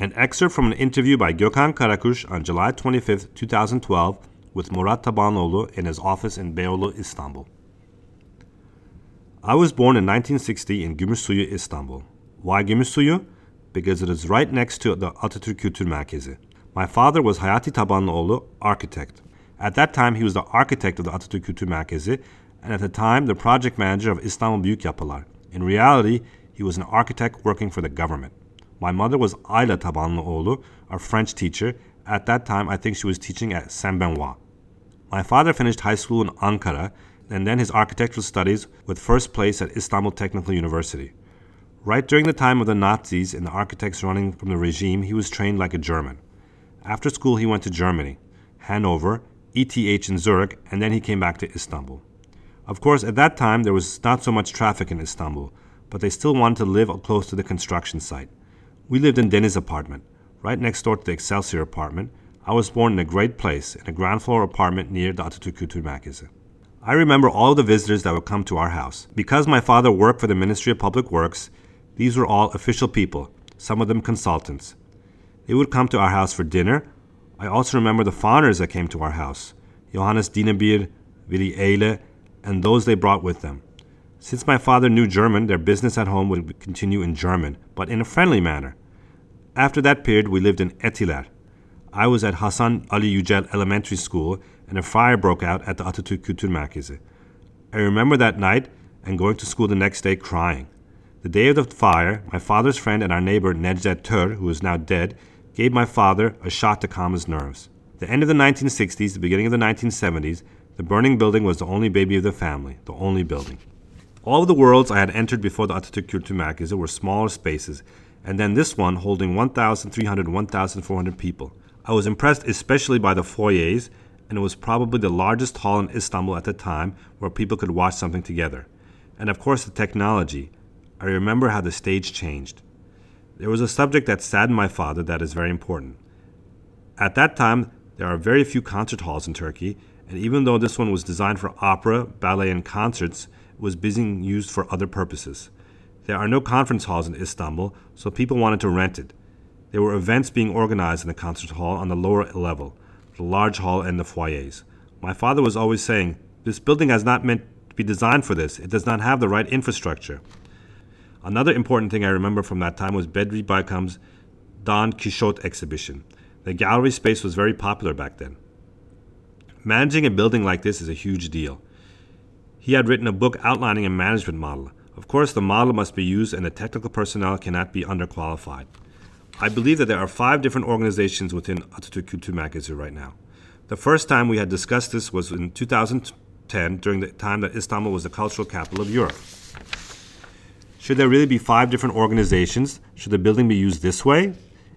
An excerpt from an interview by Gökhan Karakuş on July 25, 2012, with Murat Tabanlıoğlu in his office in Beyoğlu, Istanbul. I was born in 1960 in Gümüşsuyu, Istanbul. Why Gümüşsuyu? Because it is right next to the Atatürk Kültür Merkezi. My father was Hayati Tabanlıoğlu, architect. At that time, he was the architect of the Atatürk Kültür Merkezi, and at the time, the project manager of Istanbul Büyük Yapılar. In reality, he was an architect working for the government. My mother was Ayla Tabanlıoğlu, a French teacher. At that time, I think she was teaching at Saint Benoit. My father finished high school in Ankara and then his architectural studies with first place at Istanbul Technical University. Right during the time of the Nazis and the architects running from the regime, he was trained like a German. After school, he went to Germany, Hanover, ETH in Zurich, and then he came back to Istanbul. Of course, at that time, there was not so much traffic in Istanbul, but they still wanted to live close to the construction site. We lived in Deniz apartment, right next door to the Excelsior apartment. I was born in a great place, in a ground floor apartment near the Atatürk Merkezi. I remember all the visitors that would come to our house. Because my father worked for the Ministry of Public Works, these were all official people, some of them consultants. They would come to our house for dinner. I also remember the foreigners that came to our house Johannes Dienebier, Willy Ehle, and those they brought with them. Since my father knew German, their business at home would continue in German, but in a friendly manner. After that period, we lived in Etiler. I was at Hasan Ali Yücel Elementary School, and a fire broke out at the Atatürk Kültür Merkezi. I remember that night and going to school the next day crying. The day of the fire, my father's friend and our neighbor Necdet Tör, who is now dead, gave my father a shot to calm his nerves. The end of the 1960s, the beginning of the 1970s, the burning building was the only baby of the family, the only building. All of the worlds I had entered before the Atatürk Kültür Merkezi were smaller spaces, and then this one holding 1,300 1,400 people. I was impressed especially by the foyers, and it was probably the largest hall in Istanbul at the time where people could watch something together. And of course, the technology. I remember how the stage changed. There was a subject that saddened my father that is very important. At that time, there are very few concert halls in Turkey, and even though this one was designed for opera, ballet, and concerts, was being used for other purposes. There are no conference halls in Istanbul, so people wanted to rent it. There were events being organized in the concert hall on the lower level, the large hall and the foyers. My father was always saying, This building has not meant to be designed for this. It does not have the right infrastructure. Another important thing I remember from that time was Bedri Baykam's Don Quixote exhibition. The gallery space was very popular back then. Managing a building like this is a huge deal. He had written a book outlining a management model. Of course, the model must be used and the technical personnel cannot be underqualified. I believe that there are five different organizations within Atatürk Kültür Merkezi right now. The first time we had discussed this was in 2010 during the time that Istanbul was the cultural capital of Europe. Should there really be five different organizations? Should the building be used this way?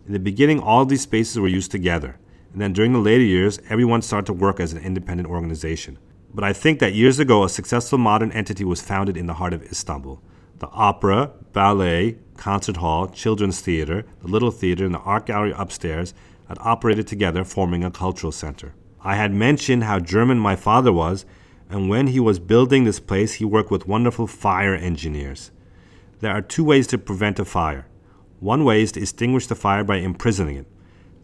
In the beginning, all these spaces were used together. And then during the later years, everyone started to work as an independent organization. But I think that years ago, a successful modern entity was founded in the heart of Istanbul. The opera, ballet, concert hall, children's theater, the little theater, and the art gallery upstairs had operated together, forming a cultural center. I had mentioned how German my father was, and when he was building this place, he worked with wonderful fire engineers. There are two ways to prevent a fire. One way is to extinguish the fire by imprisoning it.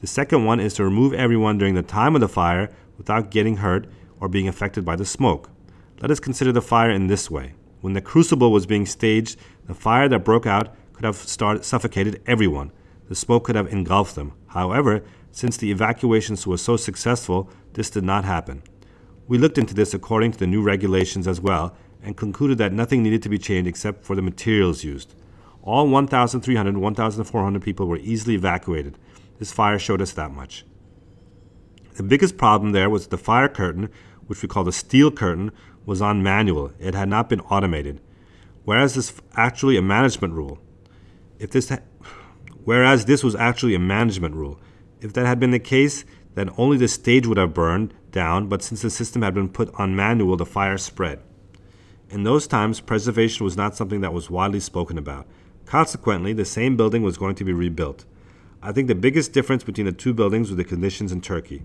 The second one is to remove everyone during the time of the fire without getting hurt or being affected by the smoke. Let us consider the fire in this way. When the crucible was being staged, the fire that broke out could have started, suffocated everyone. The smoke could have engulfed them. However, since the evacuations were so successful, this did not happen. We looked into this according to the new regulations as well and concluded that nothing needed to be changed except for the materials used. All 1,300 1,400 people were easily evacuated. This fire showed us that much. The biggest problem there was the fire curtain, which we call the steel curtain, was on manual. It had not been automated. Whereas this actually a management rule. If this ha- whereas this was actually a management rule. If that had been the case, then only the stage would have burned down, but since the system had been put on manual, the fire spread. In those times, preservation was not something that was widely spoken about. Consequently, the same building was going to be rebuilt. I think the biggest difference between the two buildings were the conditions in Turkey.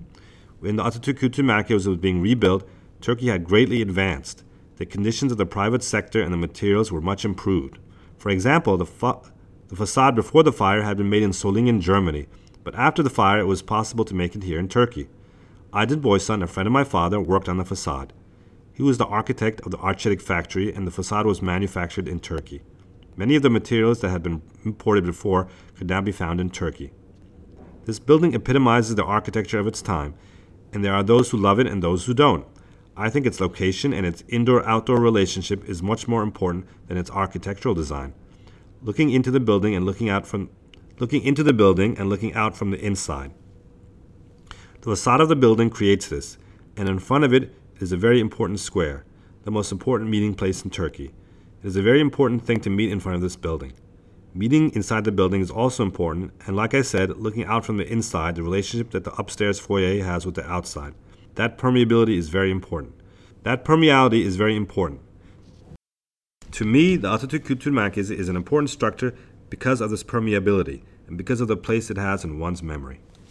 When the Atatürk Kültür was being rebuilt, Turkey had greatly advanced. The conditions of the private sector and the materials were much improved. For example, the, fu- The facade before the fire had been made in Solingen, Germany, but after the fire it was possible to make it here in Turkey. Aydın Boysan, a friend of my father, worked on the facade. He was the architect of the Arçelik factory, and the facade was manufactured in Turkey. Many of the materials that had been imported before could now be found in Turkey. This building epitomizes the architecture of its time, and there are those who love it and those who don't. I think its location and its indoor outdoor relationship is much more important than its architectural design. Looking into the building and looking out from looking into the building and looking out from the inside. The facade of the building creates this, and in front of it is a very important square, the most important meeting place in Turkey. It is a very important thing to meet in front of this building. Meeting inside the building is also important, and like I said, looking out from the inside, the relationship that the upstairs foyer has with the outside. That permeability is very important. That permeability is very important. To me, the Atatürk Kültür is an important structure because of this permeability and because of the place it has in one's memory.